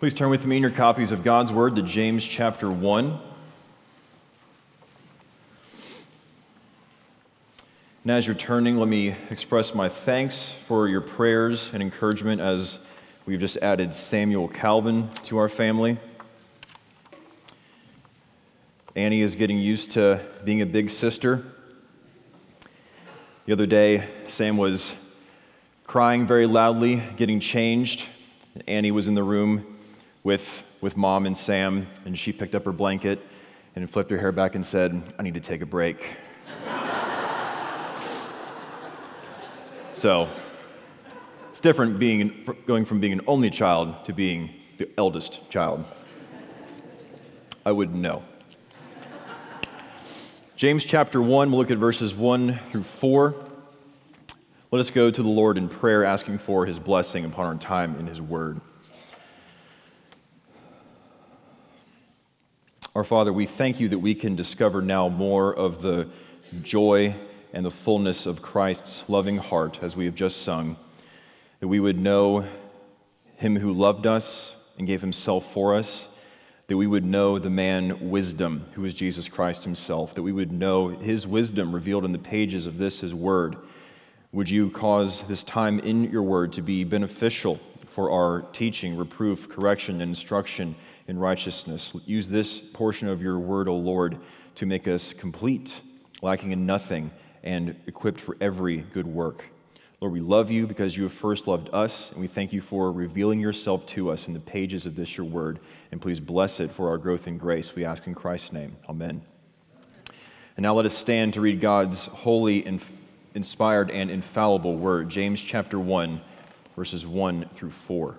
Please turn with me in your copies of God's Word to James chapter 1. And as you're turning, let me express my thanks for your prayers and encouragement as we've just added Samuel Calvin to our family. Annie is getting used to being a big sister. The other day, Sam was crying very loudly, getting changed. And Annie was in the room with, with mom and Sam, and she picked up her blanket and flipped her hair back and said, I need to take a break. so it's different being, going from being an only child to being the eldest child. I wouldn't know. James chapter 1, we'll look at verses 1 through 4. Let us go to the Lord in prayer, asking for his blessing upon our time in his word. Our Father, we thank you that we can discover now more of the joy and the fullness of Christ's loving heart as we have just sung, that we would know him who loved us and gave himself for us, that we would know the man wisdom, who is Jesus Christ himself, that we would know his wisdom revealed in the pages of this, his word. Would you cause this time in your word to be beneficial for our teaching, reproof, correction, and instruction in righteousness. Use this portion of your word, O Lord, to make us complete, lacking in nothing, and equipped for every good work. Lord, we love you because you have first loved us, and we thank you for revealing yourself to us in the pages of this, your word. And please bless it for our growth in grace. We ask in Christ's name. Amen. And now let us stand to read God's holy, inspired, and infallible word. James chapter 1, verses 1 through 4.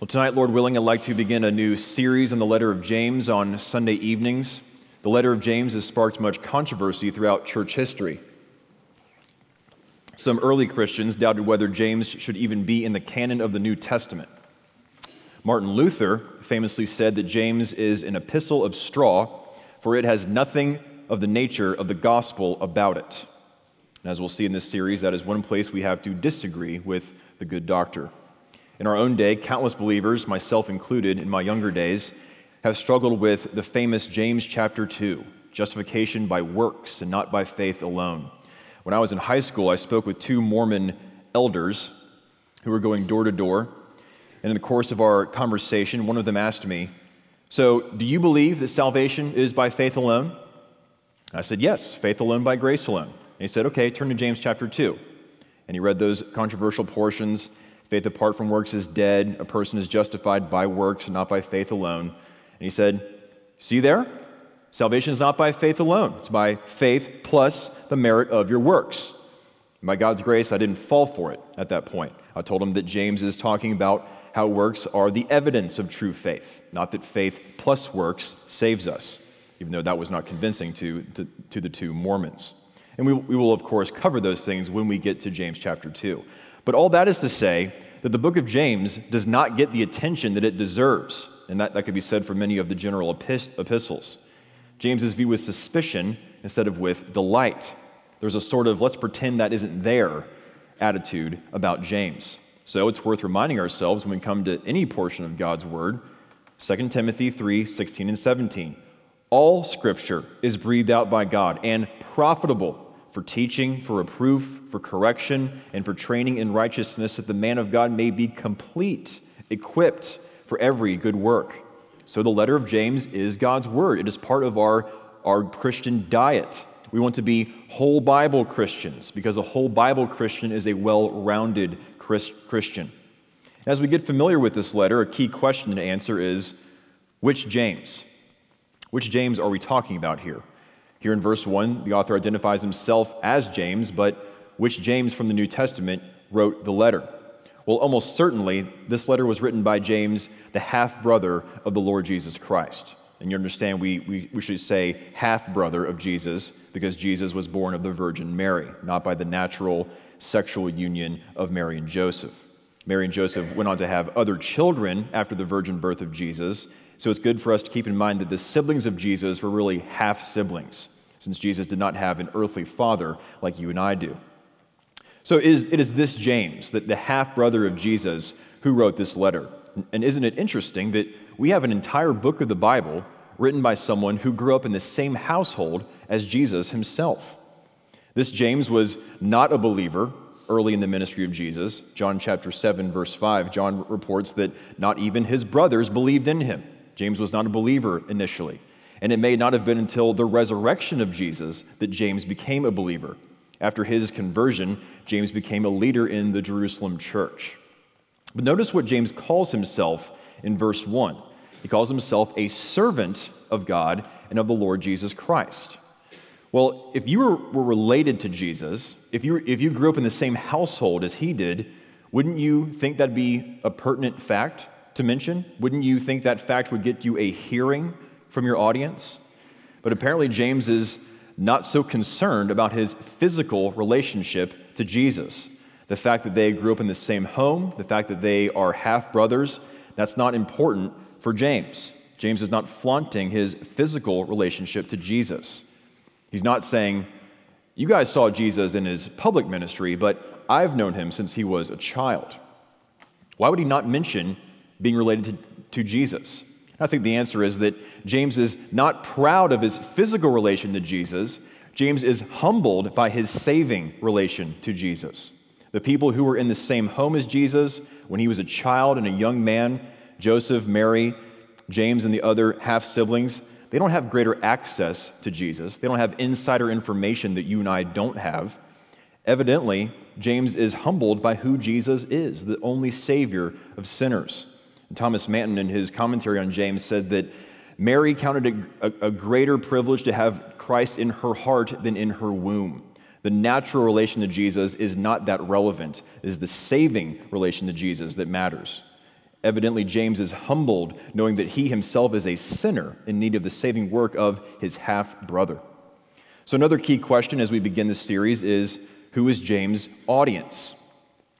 Well, tonight, Lord willing, I'd like to begin a new series on the letter of James on Sunday evenings. The letter of James has sparked much controversy throughout church history. Some early Christians doubted whether James should even be in the canon of the New Testament. Martin Luther famously said that James is an epistle of straw, for it has nothing of the nature of the gospel about it. And as we'll see in this series, that is one place we have to disagree with the good doctor. In our own day, countless believers, myself included in my younger days, have struggled with the famous James chapter 2, justification by works and not by faith alone. When I was in high school, I spoke with two Mormon elders who were going door to door. And in the course of our conversation, one of them asked me, So, do you believe that salvation is by faith alone? I said, Yes, faith alone by grace alone. And he said, Okay, turn to James chapter 2. And he read those controversial portions Faith apart from works is dead. A person is justified by works not by faith alone. And he said, See there? Salvation is not by faith alone, it's by faith plus the merit of your works. And by God's grace, I didn't fall for it at that point. I told him that James is talking about how works are the evidence of true faith, not that faith plus works saves us, even though that was not convincing to, to, to the two Mormons. And we, we will, of course, cover those things when we get to James chapter 2. But all that is to say that the book of James does not get the attention that it deserves. And that, that could be said for many of the general epistles. James is viewed with suspicion instead of with delight. There's a sort of let's pretend that isn't there attitude about James. So it's worth reminding ourselves when we come to any portion of God's word 2 Timothy 3 16 and 17. All scripture is breathed out by God and profitable for teaching, for reproof, for correction, and for training in righteousness, that the man of God may be complete, equipped for every good work. So the letter of James is God's word. It is part of our, our Christian diet. We want to be whole Bible Christians because a whole Bible Christian is a well rounded Christian. As we get familiar with this letter, a key question to answer is which James? Which James are we talking about here? Here in verse 1, the author identifies himself as James, but which James from the New Testament wrote the letter? Well, almost certainly, this letter was written by James, the half brother of the Lord Jesus Christ. And you understand, we, we, we should say half brother of Jesus because Jesus was born of the Virgin Mary, not by the natural sexual union of Mary and Joseph. Mary and Joseph went on to have other children after the virgin birth of Jesus. So it's good for us to keep in mind that the siblings of Jesus were really half siblings, since Jesus did not have an earthly father like you and I do. So it is, it is this James, that the half brother of Jesus, who wrote this letter. And isn't it interesting that we have an entire book of the Bible written by someone who grew up in the same household as Jesus himself? This James was not a believer early in the ministry of Jesus. John chapter 7, verse 5, John reports that not even his brothers believed in him. James was not a believer initially. And it may not have been until the resurrection of Jesus that James became a believer. After his conversion, James became a leader in the Jerusalem church. But notice what James calls himself in verse 1. He calls himself a servant of God and of the Lord Jesus Christ. Well, if you were, related to Jesus, if you, if you grew up in the same household as he did, wouldn't you think that'd be a pertinent fact to mention? Wouldn't you think that fact would get you a hearing from your audience? But apparently, James is not so concerned about his physical relationship to Jesus. The fact that they grew up in the same home, the fact that they are half brothers, that's not important for James. James is not flaunting his physical relationship to Jesus. He's not saying, You guys saw Jesus in his public ministry, but I've known him since he was a child. Why would he not mention being related to, to Jesus? I think the answer is that James is not proud of his physical relation to Jesus. James is humbled by his saving relation to Jesus. The people who were in the same home as Jesus when he was a child and a young man, Joseph, Mary, James, and the other half siblings, they don't have greater access to Jesus. They don't have insider information that you and I don't have. Evidently, James is humbled by who Jesus is, the only Savior of sinners. And Thomas Manton, in his commentary on James, said that Mary counted a, a greater privilege to have Christ in her heart than in her womb. The natural relation to Jesus is not that relevant. It is the saving relation to Jesus that matters. Evidently, James is humbled knowing that he himself is a sinner in need of the saving work of his half brother. So, another key question as we begin this series is who is James' audience?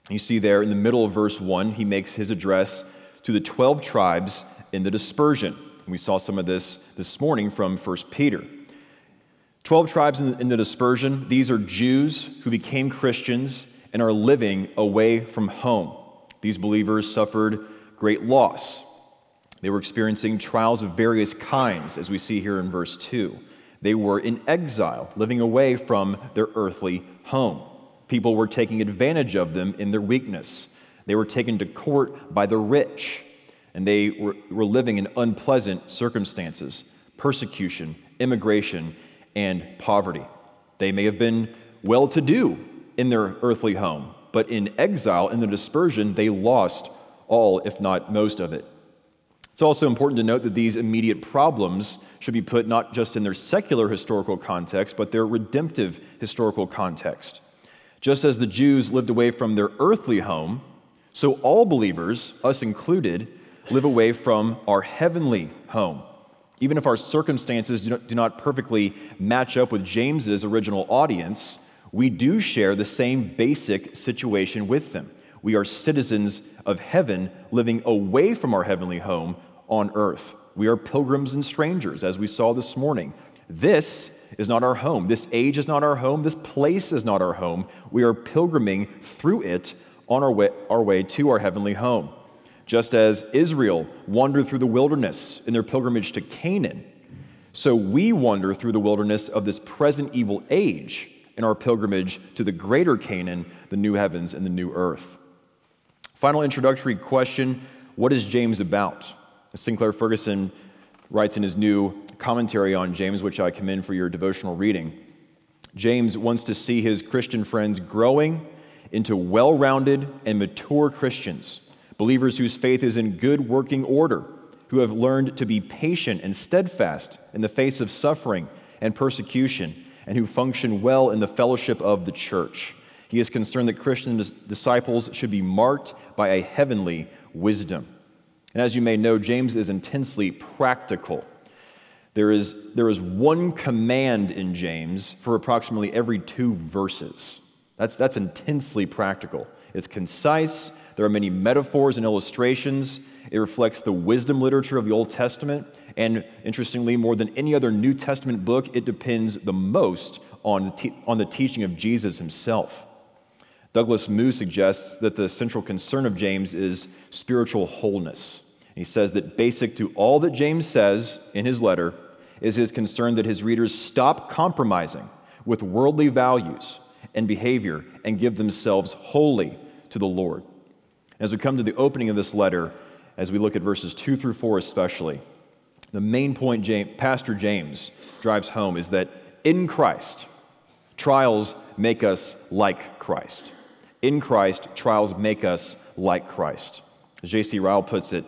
You see there in the middle of verse 1, he makes his address to the 12 tribes in the dispersion. We saw some of this this morning from 1 Peter. 12 tribes in the dispersion, these are Jews who became Christians and are living away from home. These believers suffered great loss. They were experiencing trials of various kinds, as we see here in verse 2. They were in exile, living away from their earthly home. People were taking advantage of them in their weakness. They were taken to court by the rich, and they were, were living in unpleasant circumstances persecution, immigration, and poverty. They may have been well to do in their earthly home, but in exile, in the dispersion, they lost all, if not most of it. It's also important to note that these immediate problems should be put not just in their secular historical context, but their redemptive historical context. Just as the Jews lived away from their earthly home, so all believers, us included, live away from our heavenly home. Even if our circumstances do not, perfectly match up with James's original audience, we do share the same basic situation with them. We are citizens of heaven living away from our heavenly home on earth. We are pilgrims and strangers, as we saw this morning. This is not our home. This age is not our home. This place is not our home. We are pilgriming through it on our way, our way to our heavenly home. Just as Israel wandered through the wilderness in their pilgrimage to Canaan, so we wander through the wilderness of this present evil age in our pilgrimage to the greater Canaan, the new heavens and the new earth. Final introductory question What is James about? Sinclair Ferguson writes in his new commentary on James, which I commend for your devotional reading. James wants to see his Christian friends growing into well rounded and mature Christians, believers whose faith is in good working order, who have learned to be patient and steadfast in the face of suffering and persecution, and who function well in the fellowship of the church. He is concerned that Christian disciples should be marked by a heavenly wisdom. And as you may know, James is intensely practical. There is, there is one command in James for approximately every two verses. That's, that's intensely practical. It's concise, there are many metaphors and illustrations. It reflects the wisdom literature of the Old Testament. And interestingly, more than any other New Testament book, it depends the most on the, te- on the teaching of Jesus himself. Douglas Moo suggests that the central concern of James is spiritual wholeness. He says that basic to all that James says in his letter is his concern that his readers stop compromising with worldly values and behavior and give themselves wholly to the Lord. As we come to the opening of this letter, as we look at verses 2 through 4 especially, the main point James, Pastor James drives home is that in Christ, trials make us like Christ. In Christ, trials make us like Christ. J.C. Ryle puts it,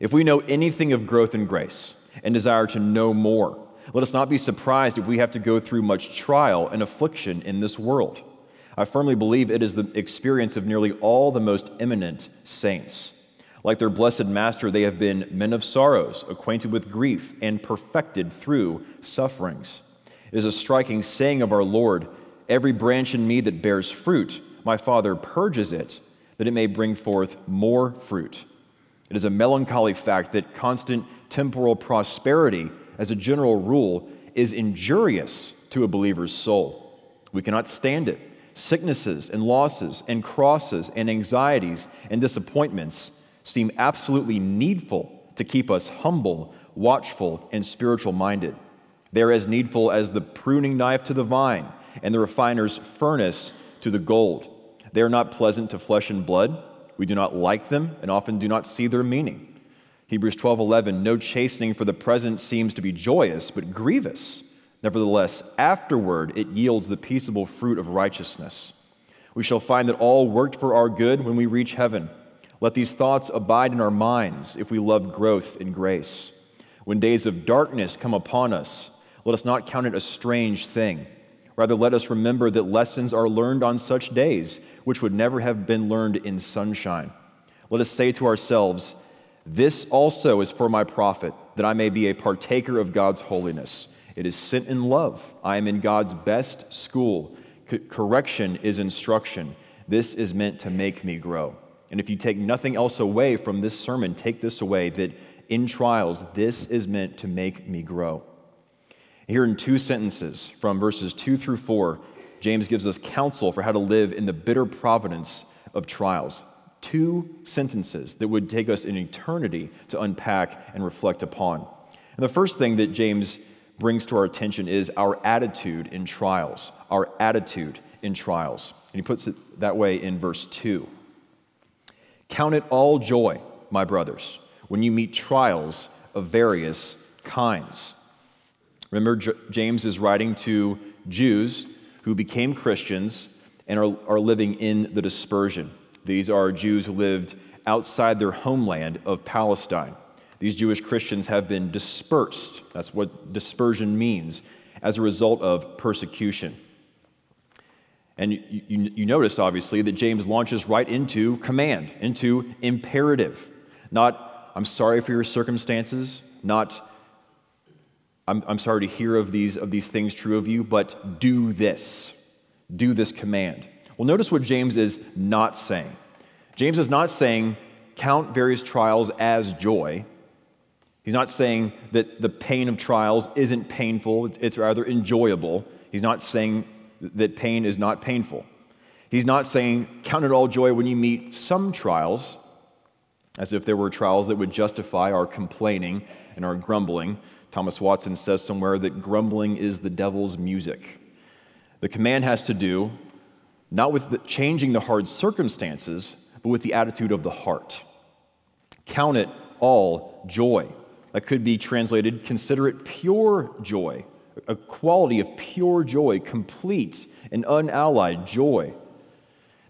if we know anything of growth in grace and desire to know more, let us not be surprised if we have to go through much trial and affliction in this world. I firmly believe it is the experience of nearly all the most eminent saints. Like their blessed master, they have been men of sorrows, acquainted with grief, and perfected through sufferings. It is a striking saying of our Lord Every branch in me that bears fruit, my Father purges it, that it may bring forth more fruit. It is a melancholy fact that constant temporal prosperity, as a general rule, is injurious to a believer's soul. We cannot stand it. Sicknesses and losses and crosses and anxieties and disappointments seem absolutely needful to keep us humble, watchful, and spiritual minded. They are as needful as the pruning knife to the vine and the refiner's furnace to the gold. They are not pleasant to flesh and blood. We do not like them and often do not see their meaning. Hebrews 12:11 No chastening for the present seems to be joyous but grievous. Nevertheless, afterward it yields the peaceable fruit of righteousness. We shall find that all worked for our good when we reach heaven. Let these thoughts abide in our minds if we love growth in grace. When days of darkness come upon us, let us not count it a strange thing Rather, let us remember that lessons are learned on such days, which would never have been learned in sunshine. Let us say to ourselves, This also is for my profit, that I may be a partaker of God's holiness. It is sent in love. I am in God's best school. C- correction is instruction. This is meant to make me grow. And if you take nothing else away from this sermon, take this away that in trials, this is meant to make me grow. Here in two sentences from verses 2 through 4, James gives us counsel for how to live in the bitter providence of trials. Two sentences that would take us an eternity to unpack and reflect upon. And the first thing that James brings to our attention is our attitude in trials. Our attitude in trials. And he puts it that way in verse 2. Count it all joy, my brothers, when you meet trials of various kinds Remember, J- James is writing to Jews who became Christians and are, are living in the dispersion. These are Jews who lived outside their homeland of Palestine. These Jewish Christians have been dispersed. That's what dispersion means, as a result of persecution. And you, you, you, notice, obviously, that James launches right into command, into imperative. Not, I'm sorry for your circumstances, not, I'm, I'm sorry to hear of these, of these things true of you, but do this. Do this command. Well, notice what James is not saying. James is not saying, count various trials as joy. He's not saying that the pain of trials isn't painful, it's rather enjoyable. He's not saying that pain is not painful. He's not saying, count it all joy when you meet some trials, as if there were trials that would justify our complaining and our grumbling. Thomas Watson says somewhere that grumbling is the devil's music. The command has to do not with the, changing the hard circumstances, but with the attitude of the heart. Count it all joy. That could be translated consider it pure joy, a quality of pure joy, complete and unallied joy.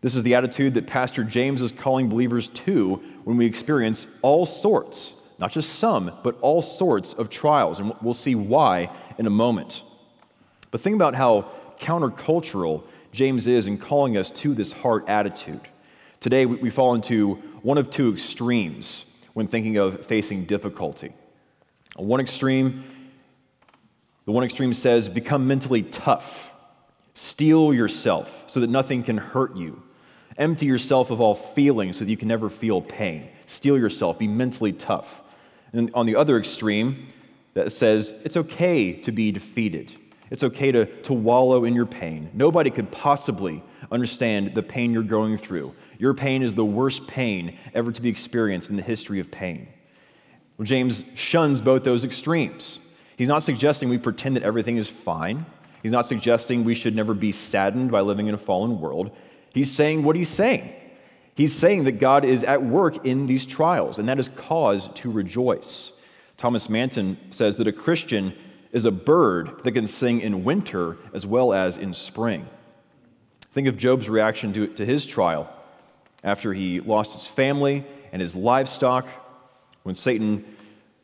This is the attitude that Pastor James is calling believers to when we experience all sorts not just some, but all sorts of trials. And we'll see why in a moment. But think about how countercultural James is in calling us to this heart attitude. Today, we fall into one of two extremes when thinking of facing difficulty. One extreme, the one extreme says, become mentally tough, steel yourself so that nothing can hurt you, empty yourself of all feelings so that you can never feel pain, steel yourself, be mentally tough. And on the other extreme, that says it's okay to be defeated. It's okay to, to wallow in your pain. Nobody could possibly understand the pain you're going through. Your pain is the worst pain ever to be experienced in the history of pain. Well, James shuns both those extremes. He's not suggesting we pretend that everything is fine. He's not suggesting we should never be saddened by living in a fallen world. He's saying what he's saying. He's saying that God is at work in these trials, and that is cause to rejoice. Thomas Manton says that a Christian is a bird that can sing in winter as well as in spring. Think of Job's reaction to, to his trial after he lost his family and his livestock, when Satan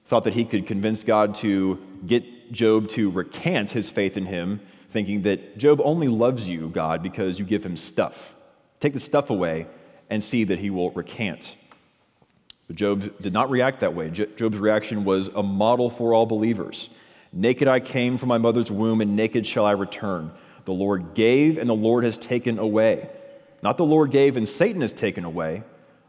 thought that he could convince God to get Job to recant his faith in him, thinking that Job only loves you, God, because you give him stuff. Take the stuff away and see that he will recant. But Job did not react that way. Job's reaction was a model for all believers. Naked I came from my mother's womb, and naked shall I return. The Lord gave, and the Lord has taken away. Not the Lord gave and Satan has taken away.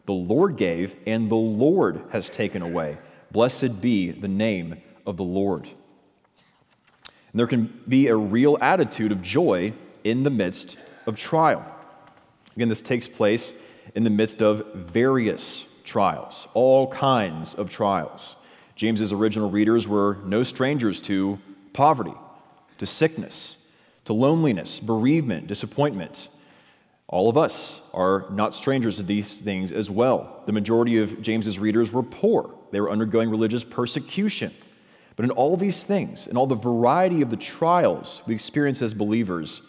The Lord gave and the Lord has taken away. Blessed be the name of the Lord. And there can be a real attitude of joy in the midst of trial. Again, this takes place in the midst of various trials, all kinds of trials. James's original readers were no strangers to poverty, to sickness, to loneliness, bereavement, disappointment, all of us are not strangers to these things as well. The majority of James's readers were poor. They were undergoing religious persecution. But in all these things, in all the variety of the trials we experience as believers,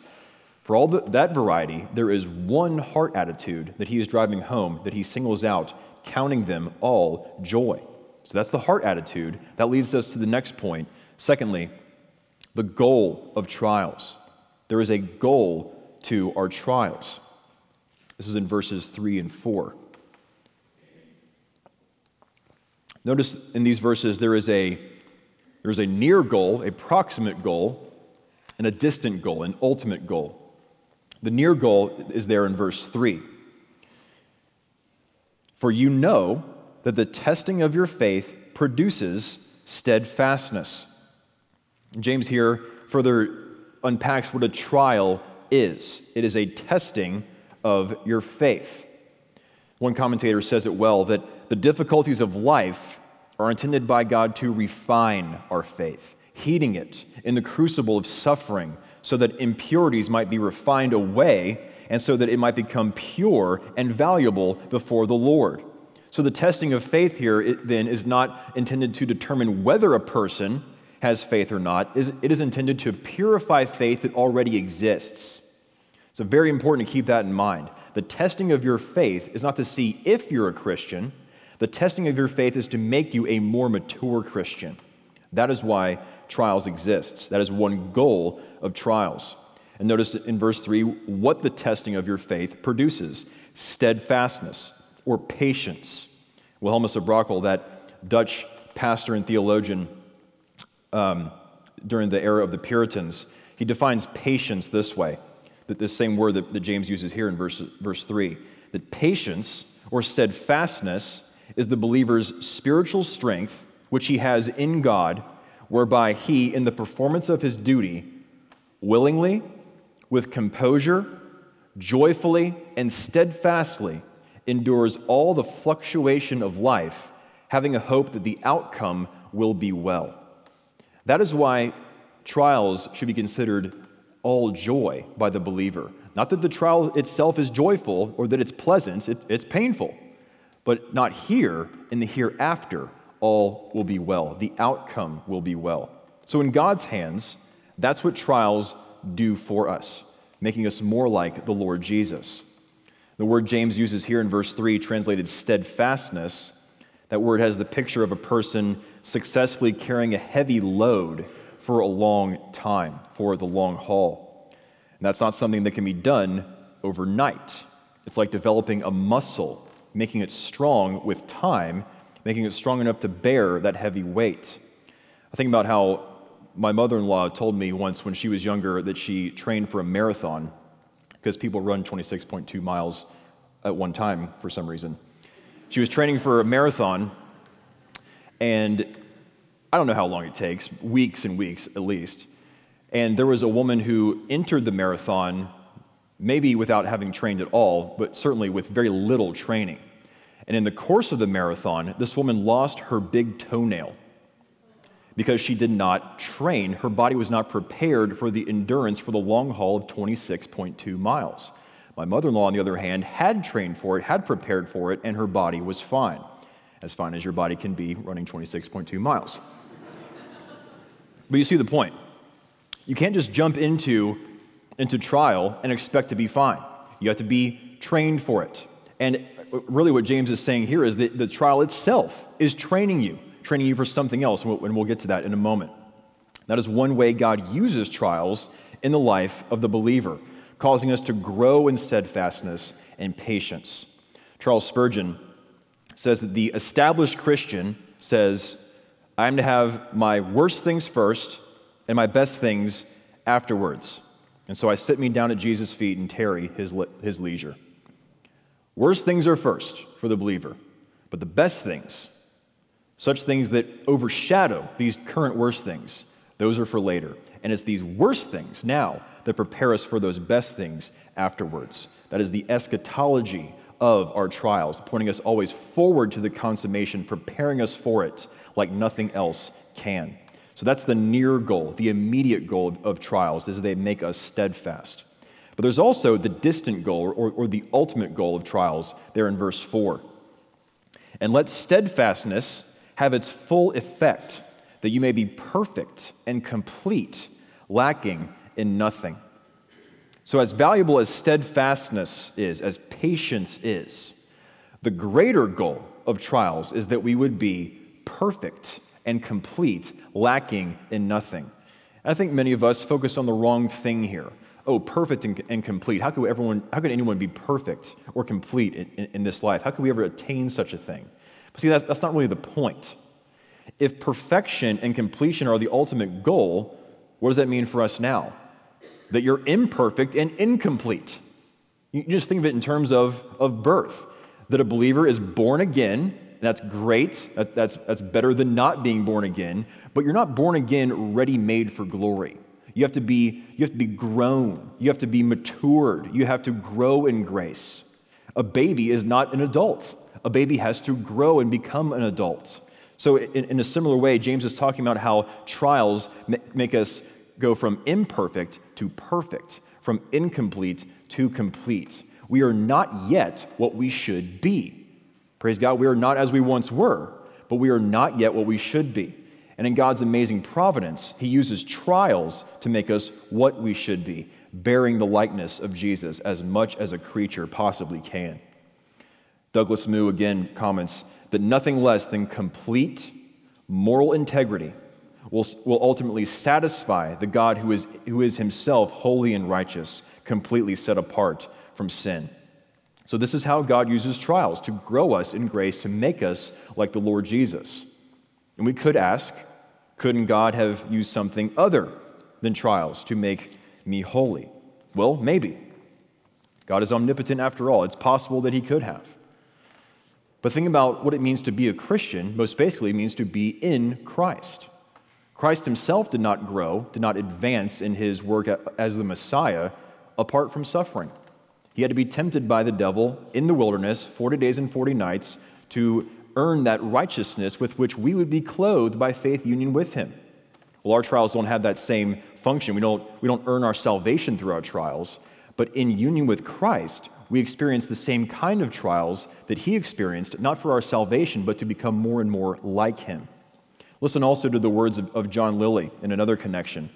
for all the, that variety, there is one heart attitude that he is driving home that he singles out, counting them all joy. So that's the heart attitude. That leads us to the next point. Secondly, the goal of trials. There is a goal to our trials. This is in verses 3 and 4. Notice in these verses there is a there's a near goal, a proximate goal, and a distant goal, an ultimate goal. The near goal is there in verse 3. For you know that the testing of your faith produces steadfastness. James here further unpacks what a trial is it is a testing of your faith. One commentator says it well that the difficulties of life are intended by God to refine our faith, heating it in the crucible of suffering so that impurities might be refined away and so that it might become pure and valuable before the Lord. So the testing of faith here it, then is not intended to determine whether a person has faith or not. It is intended to purify faith that already exists. So, very important to keep that in mind. The testing of your faith is not to see if you're a Christian, the testing of your faith is to make you a more mature Christian. That is why trials exists. That is one goal of trials. And notice in verse 3 what the testing of your faith produces steadfastness or patience. Wilhelmus of Brakel, that Dutch pastor and theologian um, during the era of the Puritans, he defines patience this way that this same word that, that James uses here in verse, verse 3 that patience or steadfastness is the believer's spiritual strength, which he has in God, whereby he, in the performance of his duty, willingly, with composure, joyfully, and steadfastly endures all the fluctuation of life, having a hope that the outcome will be well. That is why trials should be considered all joy by the believer. Not that the trial itself is joyful or that it's pleasant, it, it's painful. But not here, in the hereafter, all will be well. The outcome will be well. So, in God's hands, that's what trials do for us, making us more like the Lord Jesus. The word James uses here in verse 3, translated steadfastness, that word has the picture of a person successfully carrying a heavy load for a long time, for the long haul. And that's not something that can be done overnight. It's like developing a muscle, making it strong with time, making it strong enough to bear that heavy weight. I think about how my mother in law told me once when she was younger that she trained for a marathon because people run 26.2 miles at one time for some reason. She was training for a marathon, and I don't know how long it takes, weeks and weeks at least. And there was a woman who entered the marathon, maybe without having trained at all, but certainly with very little training. And in the course of the marathon, this woman lost her big toenail because she did not train. Her body was not prepared for the endurance for the long haul of 26.2 miles. My mother in law, on the other hand, had trained for it, had prepared for it, and her body was fine. As fine as your body can be running 26.2 miles. but you see the point. You can't just jump into, into trial and expect to be fine. You have to be trained for it. And really, what James is saying here is that the trial itself is training you training you for something else, and we'll get to that in a moment. That is one way God uses trials in the life of the believer, causing us to grow in steadfastness and patience. Charles Spurgeon says that the established Christian says, I am to have my worst things first and my best things afterwards. And so I sit me down at Jesus' feet and tarry his, his leisure. Worst things are first for the believer, but the best things such things that overshadow these current worst things, those are for later. And it's these worst things now that prepare us for those best things afterwards. That is the eschatology of our trials, pointing us always forward to the consummation, preparing us for it like nothing else can. So that's the near goal, the immediate goal of, of trials, is they make us steadfast. But there's also the distant goal, or, or the ultimate goal of trials, there in verse 4. And let steadfastness have its full effect, that you may be perfect and complete, lacking in nothing. So, as valuable as steadfastness is, as patience is, the greater goal of trials is that we would be perfect and complete, lacking in nothing. I think many of us focus on the wrong thing here. Oh, perfect and, and complete. How could, everyone, how could anyone be perfect or complete in, in, in this life? How could we ever attain such a thing? But see, that's, that's not really the point. If perfection and completion are the ultimate goal, what does that mean for us now? That you're imperfect and incomplete. You just think of it in terms of, of birth. That a believer is born again, that's great. That, that's, that's better than not being born again, but you're not born again ready made for glory. You have, to be, you have to be grown. You have to be matured. You have to grow in grace. A baby is not an adult a baby has to grow and become an adult. So, in, in a similar way, James is talking about how trials make us go from imperfect to perfect, from incomplete to complete. We are not yet what we should be. Praise God, we are not as we once were, but we are not yet what we should be. And in God's amazing providence, He uses trials to make us what we should be, bearing the likeness of Jesus as much as a creature possibly can. Douglas Moo again comments that nothing less than complete moral integrity will, will ultimately satisfy the God who is, who is himself holy and righteous, completely set apart from sin. So, this is how God uses trials to grow us in grace, to make us like the Lord Jesus. And we could ask, couldn't God have used something other than trials to make me holy? Well, maybe. God is omnipotent after all. It's possible that He could have. But think about what it means to be a Christian. Most basically, it means to be in Christ. Christ himself did not grow, did not advance in his work as the Messiah apart from suffering. He had to be tempted by the devil in the wilderness 40 days and 40 nights to earn that righteousness with which we would be clothed by faith union with him. Well, our trials don't have that same function. We don't, we don't earn our salvation through our trials, but in union with Christ, we experience the same kind of trials that he experienced, not for our salvation, but to become more and more like him. Listen also to the words of, of John Lillie in another connection.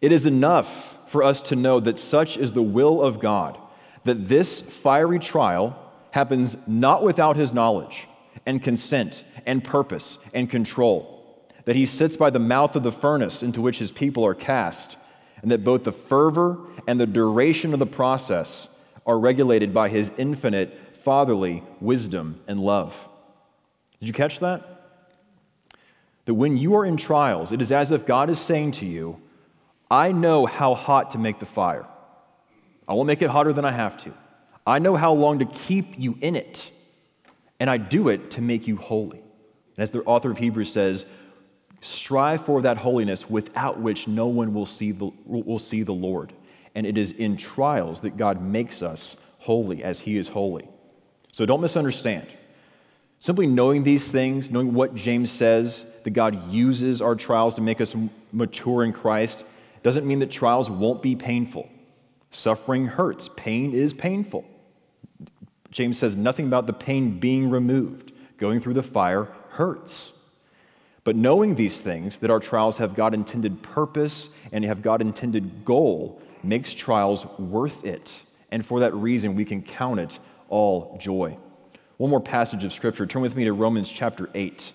It is enough for us to know that such is the will of God, that this fiery trial happens not without his knowledge and consent and purpose and control, that he sits by the mouth of the furnace into which his people are cast and that both the fervor and the duration of the process are regulated by his infinite fatherly wisdom and love. Did you catch that? That when you are in trials, it is as if God is saying to you, I know how hot to make the fire. I won't make it hotter than I have to. I know how long to keep you in it, and I do it to make you holy. And as the author of Hebrews says, strive for that holiness without which no one will see the, will see the Lord. And it is in trials that God makes us holy as He is holy. So don't misunderstand. Simply knowing these things, knowing what James says, that God uses our trials to make us mature in Christ, doesn't mean that trials won't be painful. Suffering hurts, pain is painful. James says nothing about the pain being removed. Going through the fire hurts. But knowing these things, that our trials have God intended purpose and have God intended goal, makes trials worth it. And for that reason, we can count it all joy. One more passage of Scripture. Turn with me to Romans chapter 8.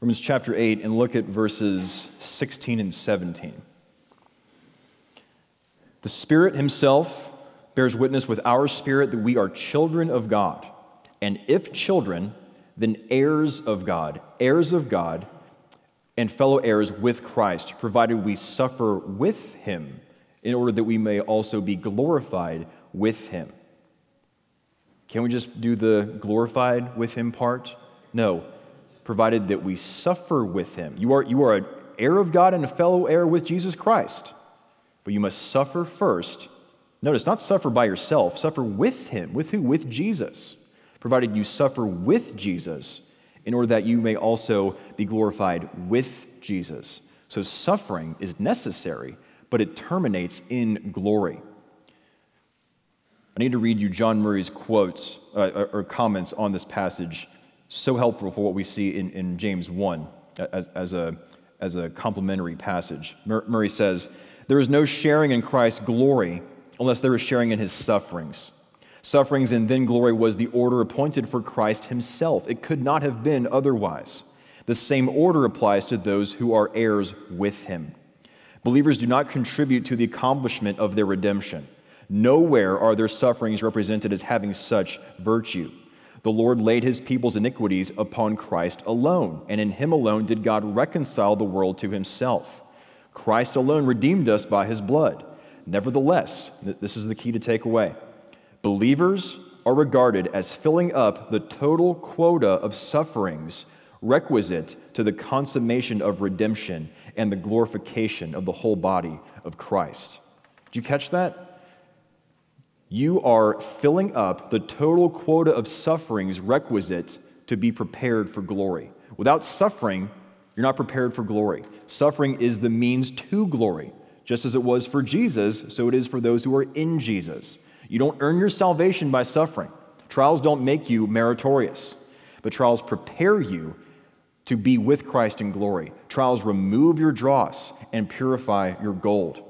Romans chapter 8 and look at verses 16 and 17. The Spirit Himself bears witness with our spirit that we are children of God. And if children, then heirs of God, heirs of God, and fellow heirs with Christ, provided we suffer with Him, in order that we may also be glorified with Him. Can we just do the glorified with Him part? No provided that we suffer with him. You are, you are an heir of God and a fellow heir with Jesus Christ. But you must suffer first. Notice, not suffer by yourself, suffer with him. With who? With Jesus. Provided you suffer with Jesus in order that you may also be glorified with Jesus. So suffering is necessary, but it terminates in glory. I need to read you John Murray's quotes uh, or comments on this passage so helpful for what we see in, in James 1 as, as, a, as a complementary passage. Murray says, There is no sharing in Christ's glory unless there is sharing in his sufferings. Sufferings and then glory was the order appointed for Christ himself. It could not have been otherwise. The same order applies to those who are heirs with him. Believers do not contribute to the accomplishment of their redemption. Nowhere are their sufferings represented as having such virtue. The Lord laid his people's iniquities upon Christ alone, and in him alone did God reconcile the world to himself. Christ alone redeemed us by his blood. Nevertheless, this is the key to take away believers are regarded as filling up the total quota of sufferings requisite to the consummation of redemption and the glorification of the whole body of Christ. Did you catch that? You are filling up the total quota of sufferings requisite to be prepared for glory. Without suffering, you're not prepared for glory. Suffering is the means to glory. Just as it was for Jesus, so it is for those who are in Jesus. You don't earn your salvation by suffering. Trials don't make you meritorious, but trials prepare you to be with Christ in glory. Trials remove your dross and purify your gold.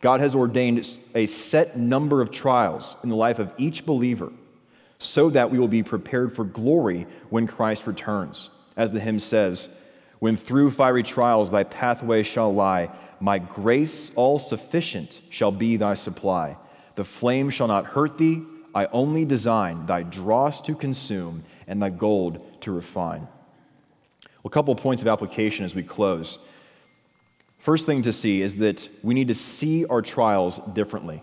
God has ordained a set number of trials in the life of each believer so that we will be prepared for glory when Christ returns. As the hymn says, when through fiery trials thy pathway shall lie, my grace all sufficient shall be thy supply. The flame shall not hurt thee, I only design thy dross to consume and thy gold to refine. Well, a couple of points of application as we close. First thing to see is that we need to see our trials differently.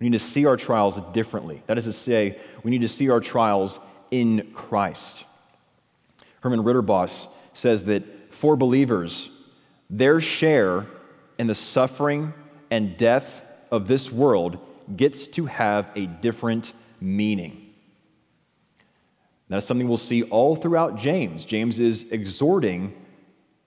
We need to see our trials differently. That is to say, we need to see our trials in Christ. Herman Ridderbos says that for believers, their share in the suffering and death of this world gets to have a different meaning. That is something we'll see all throughout James. James is exhorting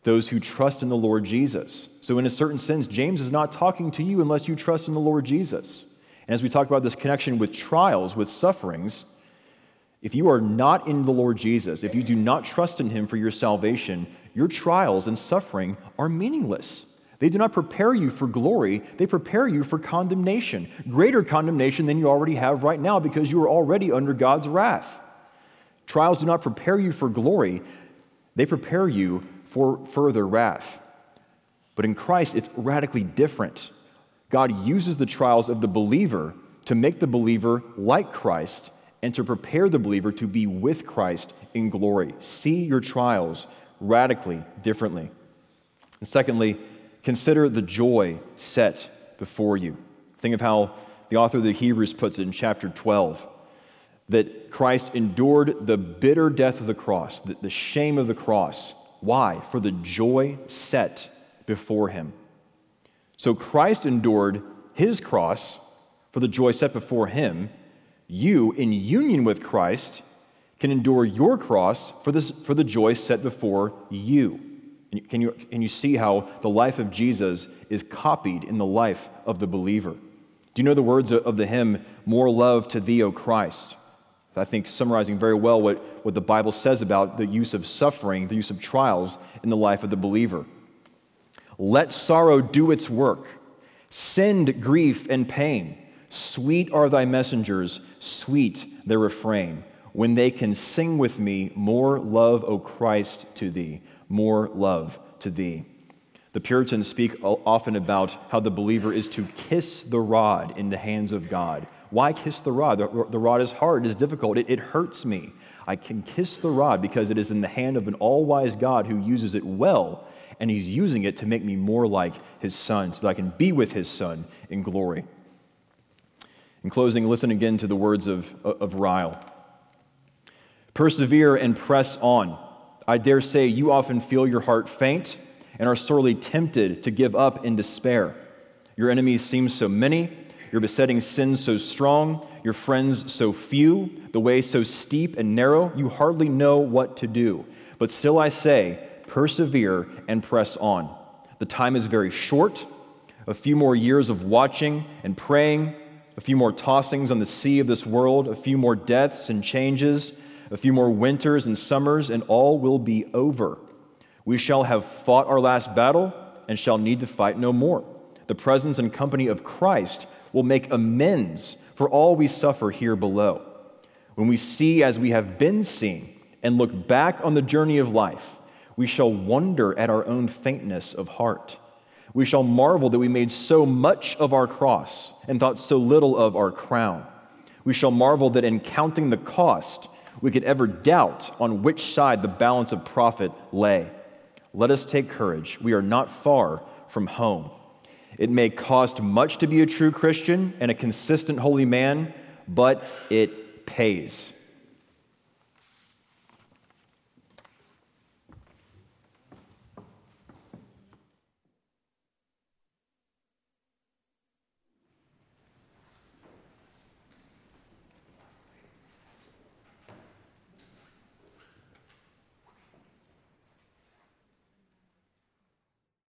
those who trust in the Lord Jesus. So, in a certain sense, James is not talking to you unless you trust in the Lord Jesus. And as we talk about this connection with trials, with sufferings, If you are not in the Lord Jesus, if you do not trust in him for your salvation, your trials and suffering are meaningless. They do not prepare you for glory, they prepare you for condemnation. Greater condemnation than you already have right now because you are already under God's wrath. Trials do not prepare you for glory, they prepare you for further wrath. But in Christ, it's radically different. God uses the trials of the believer to make the believer like Christ and to prepare the believer to be with Christ in glory. See your trials radically differently. And secondly, consider the joy set before you. Think of how the author of the Hebrews puts it in chapter 12 that Christ endured the bitter death of the cross, the, shame of the cross. Why? For the joy set before him. So Christ endured his cross for the joy set before him you, in union with Christ, can endure your cross for, this, for the joy set before you. Can you, can you see how the life of Jesus is copied in the life of the believer? Do you know the words of the hymn, More Love to Thee, O Christ? I think summarizing very well what, what the Bible says about the use of suffering, the use of trials in the life of the believer. Let sorrow do its work, send grief and pain Sweet are thy messengers, sweet their refrain, when they can sing with me, More love, O Christ, to thee, more love to thee. The Puritans speak often about how the believer is to kiss the rod in the hands of God. Why kiss the rod? The, rod is hard, it is difficult, it, it hurts me. I can kiss the rod because it is in the hand of an all wise God who uses it well, and he's using it to make me more like his son so that I can be with his son in glory. In closing, listen again to the words of, of Ryle. Persevere and press on. I dare say you often feel your heart faint and are sorely tempted to give up in despair. Your enemies seem so many, your besetting sins so strong, your friends so few, the way so steep and narrow, you hardly know what to do. But still I say, persevere and press on. The time is very short. A few more years of watching and praying a few more tossings on the sea of this world, a few more deaths and changes, a few more winters and summers, and all will be over. We shall have fought our last battle and shall need to fight no more. The presence and company of Christ will make amends for all we suffer here below. When we see as we have been seen and look back on the journey of life, we shall wonder at our own faintness of heart we shall marvel that we made so much of our cross and thought so little of our crown. We shall marvel that in counting the cost, we could ever doubt on which side the balance of profit lay. Let us take courage. We are not far from home. It may cost much to be a true Christian and a consistent holy man, but it pays.